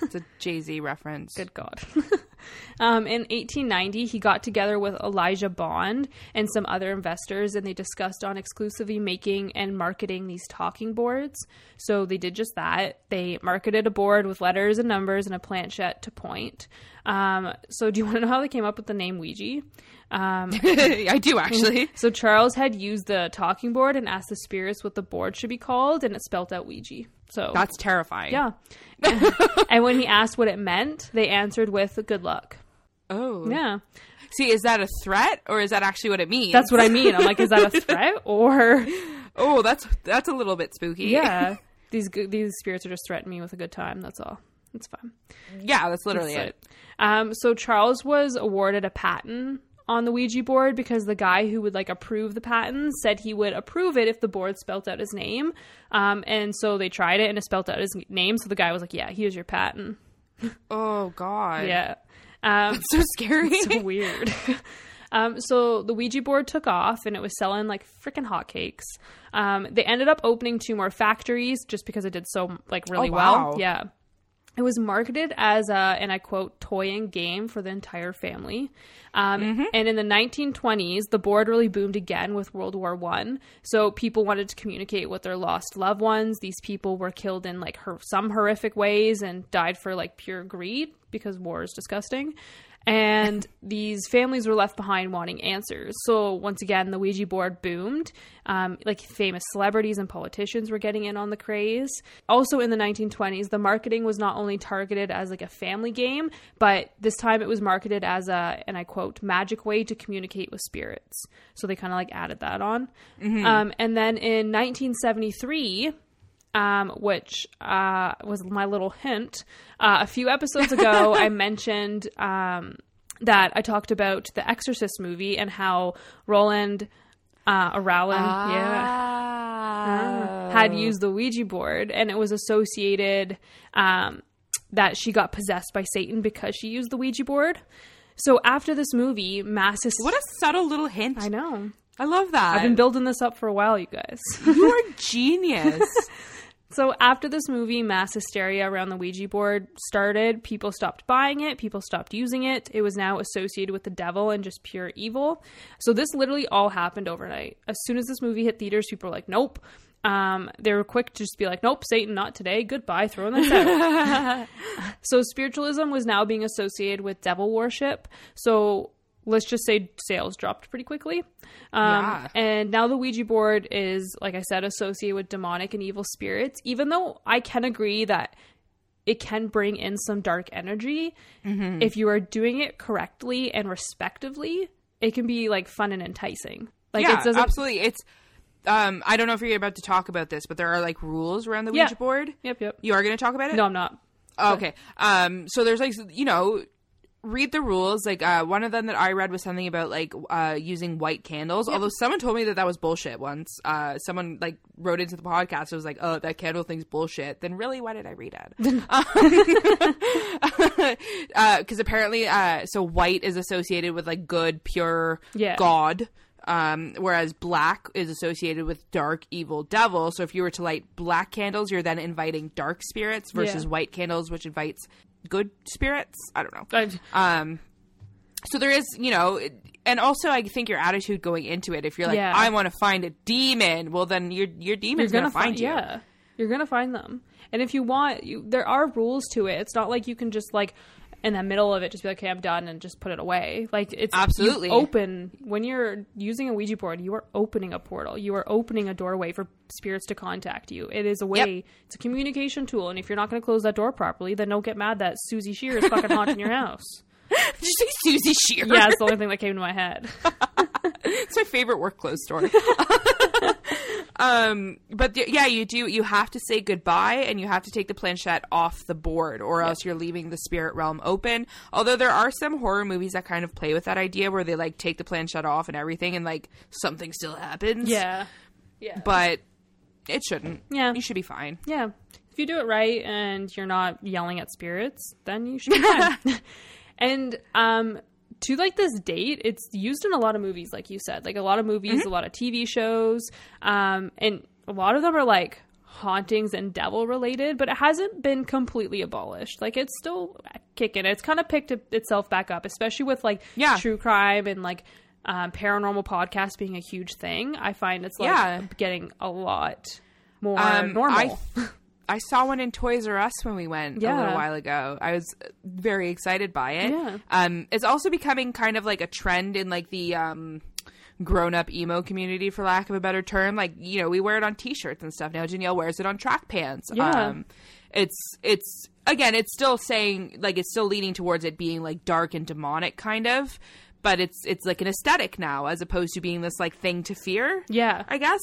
it's a Jay Z reference. Good God. [LAUGHS] um, in 1890, he got together with Elijah Bond and some other investors, and they discussed on exclusively making and marketing these talking boards. So they did just that. They marketed a board with letters and numbers and a planchette to point. Um, so do you want to know how they came up with the name Ouija? Um, [LAUGHS] I do actually. [LAUGHS] so Charles had used the talking board and asked the spirits what the board should be called, and it spelled out Ouija. So That's terrifying. yeah. and when he asked what it meant, they answered with "good luck." Oh. Yeah, See, is that a threat or is that actually what it means? that's what I mean. I'm like, is that a [LAUGHS] threat or Oh, that's that's a little bit spooky. yeah? [LAUGHS] These these spirits are just threatening me with a good time. That's all. It's fine. Yeah, that's literally That's it. Um, so Charles was awarded a patent on the Ouija board because the guy who would like approve the patent said he would approve it if the board spelt out his name. Um, and so they tried it and it spelt out his name. So the guy was like, "Yeah, here's your patent." [LAUGHS] Oh god. Yeah. Um, So scary. [LAUGHS] so weird. [LAUGHS] Um, so the Ouija board took off and it was selling like freaking hotcakes. Um, they ended up opening two more factories just because it did so like really Oh, wow. well. Yeah. It was marketed as a, and I quote, toy and game for the entire family. Um, Mm-hmm. And in the 1920s, the board really boomed again with World War One. So people wanted to communicate with their lost loved ones. These people were killed in like her- some horrific ways and died for like pure greed because war is disgusting. And [LAUGHS] these families were left behind wanting answers. So once again, the Ouija board boomed. Um, like famous celebrities and politicians were getting in on the craze. Also in the 1920s, the marketing was not only targeted as like a family game, but this time it was marketed as a, and I quote, magic way to communicate with spirits. So they kind of like added that on. Um, and then in 1973, um, which uh, was my little hint. Uh, a few episodes ago, [LAUGHS] I mentioned um, that I talked about the Exorcist movie and how Roland uh, Aralin, yeah, Ah. had used the Ouija board, and it was associated um, that she got possessed by Satan because she used the Ouija board. So after this movie, mass What a subtle little hint. I know. I love that. I've been building this up for a while, you guys. you are [LAUGHS] genius. So after this movie, mass hysteria around the Ouija board started. People stopped buying it. People stopped using it. It was now associated with the devil and just pure evil. So this literally all happened overnight. As soon as this movie hit theaters, people were like, "Nope." Um, they were quick to just be like, "Nope, Satan, not today. Goodbye, throwing this [LAUGHS] out." so spiritualism was now being associated with devil worship. So let's just say sales dropped pretty quickly. Um, Yeah. And now the Ouija board is, like I said, associated with demonic and evil spirits, even though I can agree that it can bring in some dark energy. Mm-hmm. If you are doing it correctly and respectively, it can be like fun and enticing. Like yeah, it doesn't. absolutely. It's. Um, I don't know if you're about to talk about this, but there are like rules around the Yeah. Ouija board. Yep, yep. You are going to talk about it. No, I'm not. Oh, okay. Um, so there's like you know, read the rules. Like uh, one of them that I read was something about like uh, using white candles. Although someone told me that that was bullshit once. Uh, someone like wrote into the podcast. It was like, "Oh, that candle thing's bullshit." Then really, why did I read it? [LAUGHS] [LAUGHS] Because apparently, uh, so white is associated with like good, pure Yeah. God. Um, whereas black is associated with dark, evil, devil. So if you were to light black candles, you're then inviting dark spirits versus Yeah. white candles, which invites good spirits. I don't know. Um, so there is, you know, and also I think your attitude going into it. If you're like, Yeah. I want to find a demon, well then your your demon's you're gonna, find you. Yeah, you're gonna find them. And if you want, you, there are rules to it. It's not like you can just like in the middle of it just be like, okay, I'm done, and just put it away. Like it's Absolutely. open when you're using a Ouija board. You are opening a portal. You are opening a doorway for spirits to contact you. It is a way. It's a communication tool. And if you're not going to close that door properly, then don't get mad that Suzy Shier is fucking haunting your house. [LAUGHS] Did you say Suzy Shier? Yeah, it's the only thing that came to my head. [LAUGHS] it's my favorite work clothes store. [LAUGHS] um, but y- yeah, you do. You have to say goodbye, and you have to take the planchette off the board, or else you're leaving the spirit realm open. Although there are some horror movies that kind of play with that idea, where they like take the planchette off and everything, and like something still happens. Yeah, yeah. but it shouldn't. Yeah. you should be fine. Yeah. If you do it right and you're not yelling at spirits, then you should be fine. [LAUGHS] [LAUGHS] and um to like this date, it's used in a lot of movies, like you said. Like a lot of movies, a lot of TV shows. Um and a lot of them are like hauntings and devil related, but it hasn't been completely abolished. Like it's still kicking. It's kind of picked itself back up, especially with like Yeah. true crime and like um, paranormal podcasts being a huge thing. I find it's like Yeah. getting a lot more Um, normal. I, [LAUGHS] I saw one in Toys R Us when we went a little while ago. I was very excited by it. Yeah. Um, it's also becoming kind of like a trend in like the um, grown up emo community, for lack of a better term. Like you know, we wear it on T-shirts and stuff now. Danyelle wears it on track pants. Yeah. Um, it's it's again, it's still saying like it's still leaning towards it being like dark and demonic kind of. But it's it's like an aesthetic now, as opposed to being this like thing to fear. yeah. I guess.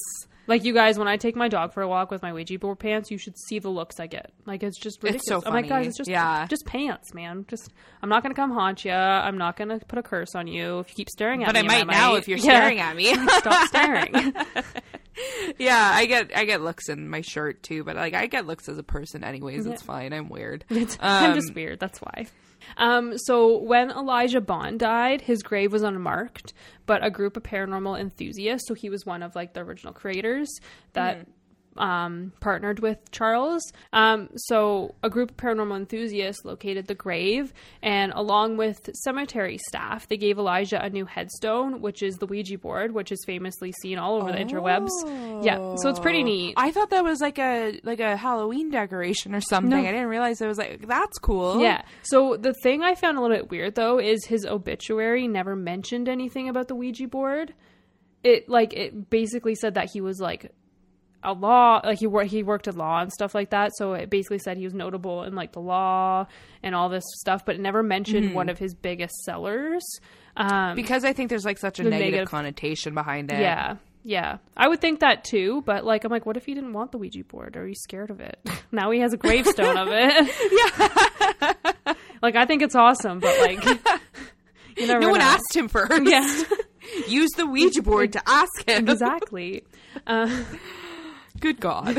Like you guys, when I take my dog for a walk with my Ouija board pants, you should see the looks I get. Like it's just ridiculous. It's so oh funny. I'm like, guys, it's just Yeah. just pants, man. Just I'm not gonna come haunt you. I'm not gonna put a curse on you if you keep staring at But me. But I might and now if you're [LAUGHS] Yeah. staring at me. [LAUGHS] Stop staring. [LAUGHS] Yeah, I get I get looks in my shirt too, but like I get looks as a person anyways. It's fine. I'm weird. I'm just um, weird. That's why. Um, so when Elijah Bond died, his grave was unmarked, but a group of paranormal enthusiasts, so he was one of like the original creators that um, partnered with Charles. Um, so a group of paranormal enthusiasts located the grave, and along with cemetery staff, they gave Elijah a new headstone, which is the Ouija board, which is famously seen all over the interwebs. Yeah, so it's pretty neat. I thought that was like a like a Halloween decoration or something. No. I didn't realize it was like that's cool. Yeah. So the thing I found a little bit weird though is his obituary never mentioned anything about the Ouija board. It like it basically said that he was like a law like he wor- he worked at law and stuff like that. So it basically said he was notable in like the law and all this stuff, but it never mentioned one of his biggest sellers. Um, because I think there's like such a negative, negative- connotation behind it. yeah. Yeah. I would think that too, but like I'm like, what if he didn't want the Ouija board or he's scared of it? [LAUGHS] now he has a gravestone of it. [LAUGHS] yeah. [LAUGHS] like I think it's awesome, but like you never No one know. asked him first. Yeah. Use the Ouija board to ask him. exactly. Uh, Good God.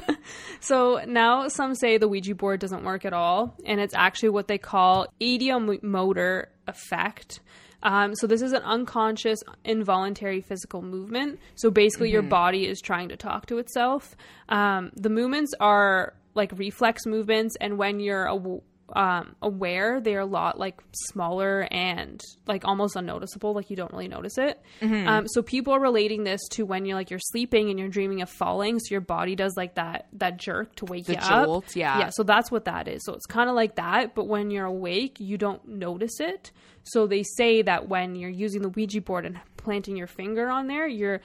[LAUGHS] so now some say the Ouija board doesn't work at all, and it's actually what they call ideomotor effect. Um, so this is an unconscious, involuntary physical movement. So basically, your body is trying to talk to itself. Um, the movements are like reflex movements, and when you're aw- um, aware, they're a lot like smaller and like almost unnoticeable. Like you don't really notice it. Um, so people are relating this to when you're like you're sleeping and you're dreaming of falling. So your body does like that that jerk to wake The you up. jolt, yeah. Yeah. So that's what that is. So it's kind of like that, but when you're awake, you don't notice it. So they say that when you're using the Ouija board and planting your finger on there, you're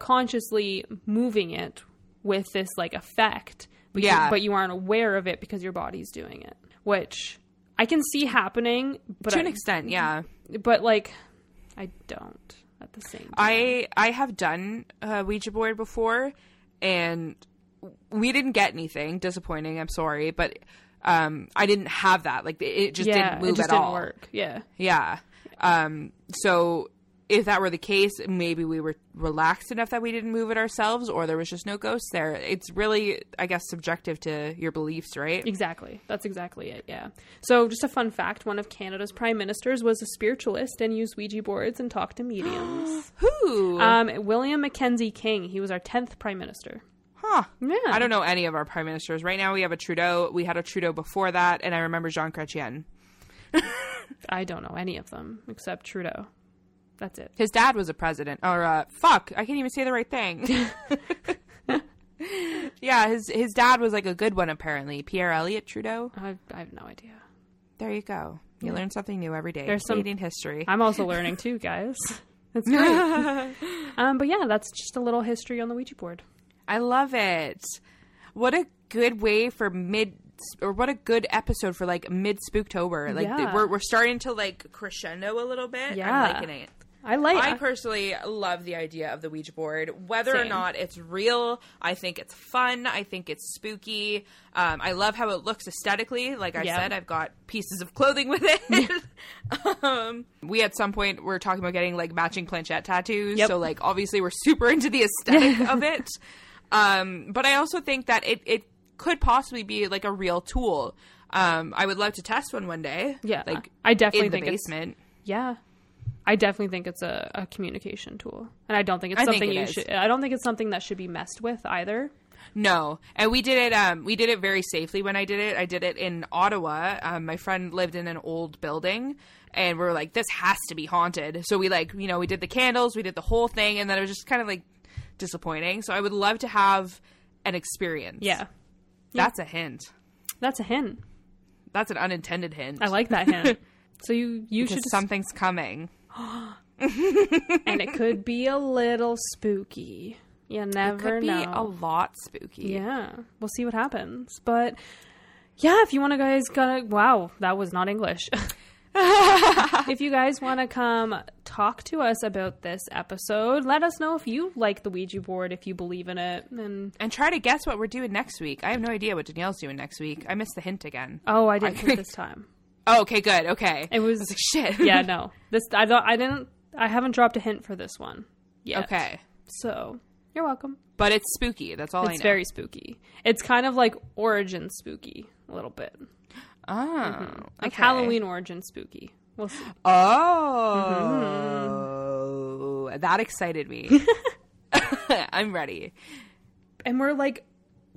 subconsciously moving it with this like effect. But Yeah. You, but you aren't aware of it because your body's doing it, which I can see happening, but to an I, extent, yeah. but like I don't at the same time. I I have done a Ouija board before, and we didn't get anything. Disappointing. I'm sorry, but um, I didn't have that. Like it- it just yeah, didn't move it just at didn't all. work. Yeah. Yeah. Um, so if that were the case, maybe we were relaxed enough that we didn't move it ourselves, or there was just no ghosts there. It's really, I guess, subjective to your beliefs, right? Exactly. That's exactly it. Yeah. So, just a fun fact one of Canada's prime ministers was a spiritualist and used Ouija boards and talked to mediums. [GASPS] Who? um, William Mackenzie King. He was our 10th prime minister. huh. Yeah. I don't know any of our prime ministers. Right now, we have a Trudeau. We had a Trudeau before that, and I remember Jean Chrétien. [LAUGHS] I don't know any of them except Trudeau. That's it. His dad was a president. Or, uh, fuck, I can't even say the right thing. [LAUGHS] [LAUGHS] yeah, his his dad was like a good one, apparently. Pierre Elliott Trudeau. I, I have no idea. There you go. You learn something new every day. There's some- Canadian history. I'm also learning too, guys. That's great. [LAUGHS] um, but yeah, that's just a little history on the Ouija board. I love it. What a good way for mid or what a good episode for like mid Spooktober. Like Yeah. we're we're starting to like crescendo a little bit. Yeah. I'm liking it. I like. I personally love the idea of the Ouija board. Whether or not it's real, I think it's fun. I think it's spooky. Um, I love how it looks aesthetically. Like I Yeah. said, I've got pieces of clothing with it. [LAUGHS] um, we at some point were talking about getting like matching planchette tattoos. Yep. So like obviously we're super into the aesthetic [LAUGHS] of it. Um, but I also think that it it could possibly be like a real tool. Um, I would love to test one one day. Yeah, like I definitely in the think it's- basement. yeah, I definitely think it's a, a communication tool, and I don't think it's I think something it you is. should. I don't think it's something that should be messed with either. No, and we did it. Um, we did it very safely when I did it. I did it in Ottawa. Um, my friend lived in an old building, and we were like, "This has to be haunted." So we like, you know, we did the candles, we did the whole thing, and then it was just kind of like disappointing. So I would love to have an experience. Yeah, that's a hint. that's a hint. That's an unintended hint. I like that hint. [LAUGHS] so you you because should something's coming. [GASPS] and it could be a little spooky. You never Could be know. a lot spooky. Yeah, we'll see what happens. But yeah, if you want to, guys, gotta wow, that was not English. [LAUGHS] if you guys want to come talk to us about this episode, let us know if you like the Ouija board, if you believe in it, and And try to guess what we're doing next week. I have no idea what Danyelle's doing next week. I missed the hint again. oh, I didn't think [LAUGHS] this time. Oh, okay, good. Okay. It was I was like, shit. [LAUGHS] yeah, [LAUGHS] no, this I don't, I didn't, I haven't dropped a hint for this one yet. Okay. so you're welcome. But it's spooky. That's all I It's very spooky. It's kind of like origin spooky a little bit, oh, mm-hmm. like okay. Halloween origin spooky. We'll see. Oh, mm-hmm. that excited me. [LAUGHS] I'm ready. And we're like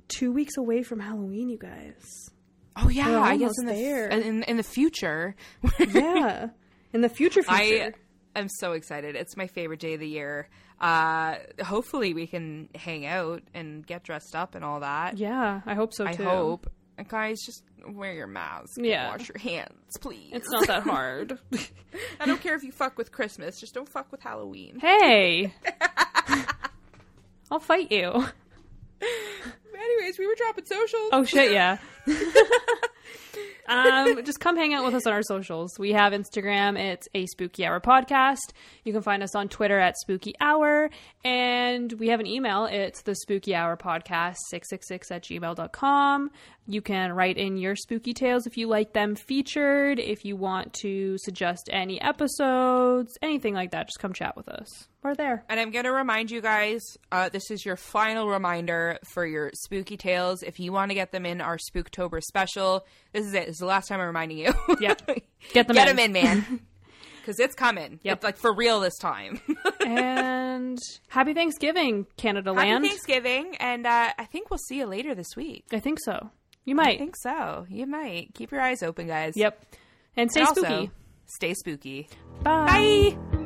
two weeks away from Halloween, you guys. Oh yeah, I guess in the there. in in the future. [LAUGHS] Yeah. In the future future. I am so excited. It's my favorite day of the year. Uh, hopefully we can hang out and get dressed up and all that. yeah, I hope so Too. I hope. Guys, just wear your mask. and Yeah. wash your hands, please. It's not that [LAUGHS] hard. [LAUGHS] I don't care if you fuck with Christmas. Just don't fuck with Halloween. hey. I'll fight you. Anyways, we were dropping socials. Oh shit, yeah. [LAUGHS] um, just come hang out with us on our socials. We have Instagram, it's a spooky hour podcast. You can find us on Twitter at spooky hour. And we have an email, it's the spooky hour podcast 666 at gmail.com. You can write in your spooky tales if you like them featured, if you want to suggest any episodes, anything like that, just come chat with us. We're there. And I'm going to remind you guys uh, this is your final reminder for your spooky tales. If you want to get them in our Spooktober special, this is it. This is the last time I'm reminding you. [LAUGHS] Yep. Get them get in. them in, man. [LAUGHS] Because it's coming. Yep. It's like for real this time. [LAUGHS] and happy Thanksgiving, Canada Happy land. Thanksgiving. And uh, I think we'll see you later this week. I think so. You I might. think so. You might. Keep your eyes open, guys. Yep. And stay And also, spooky. Stay spooky. Bye. Bye.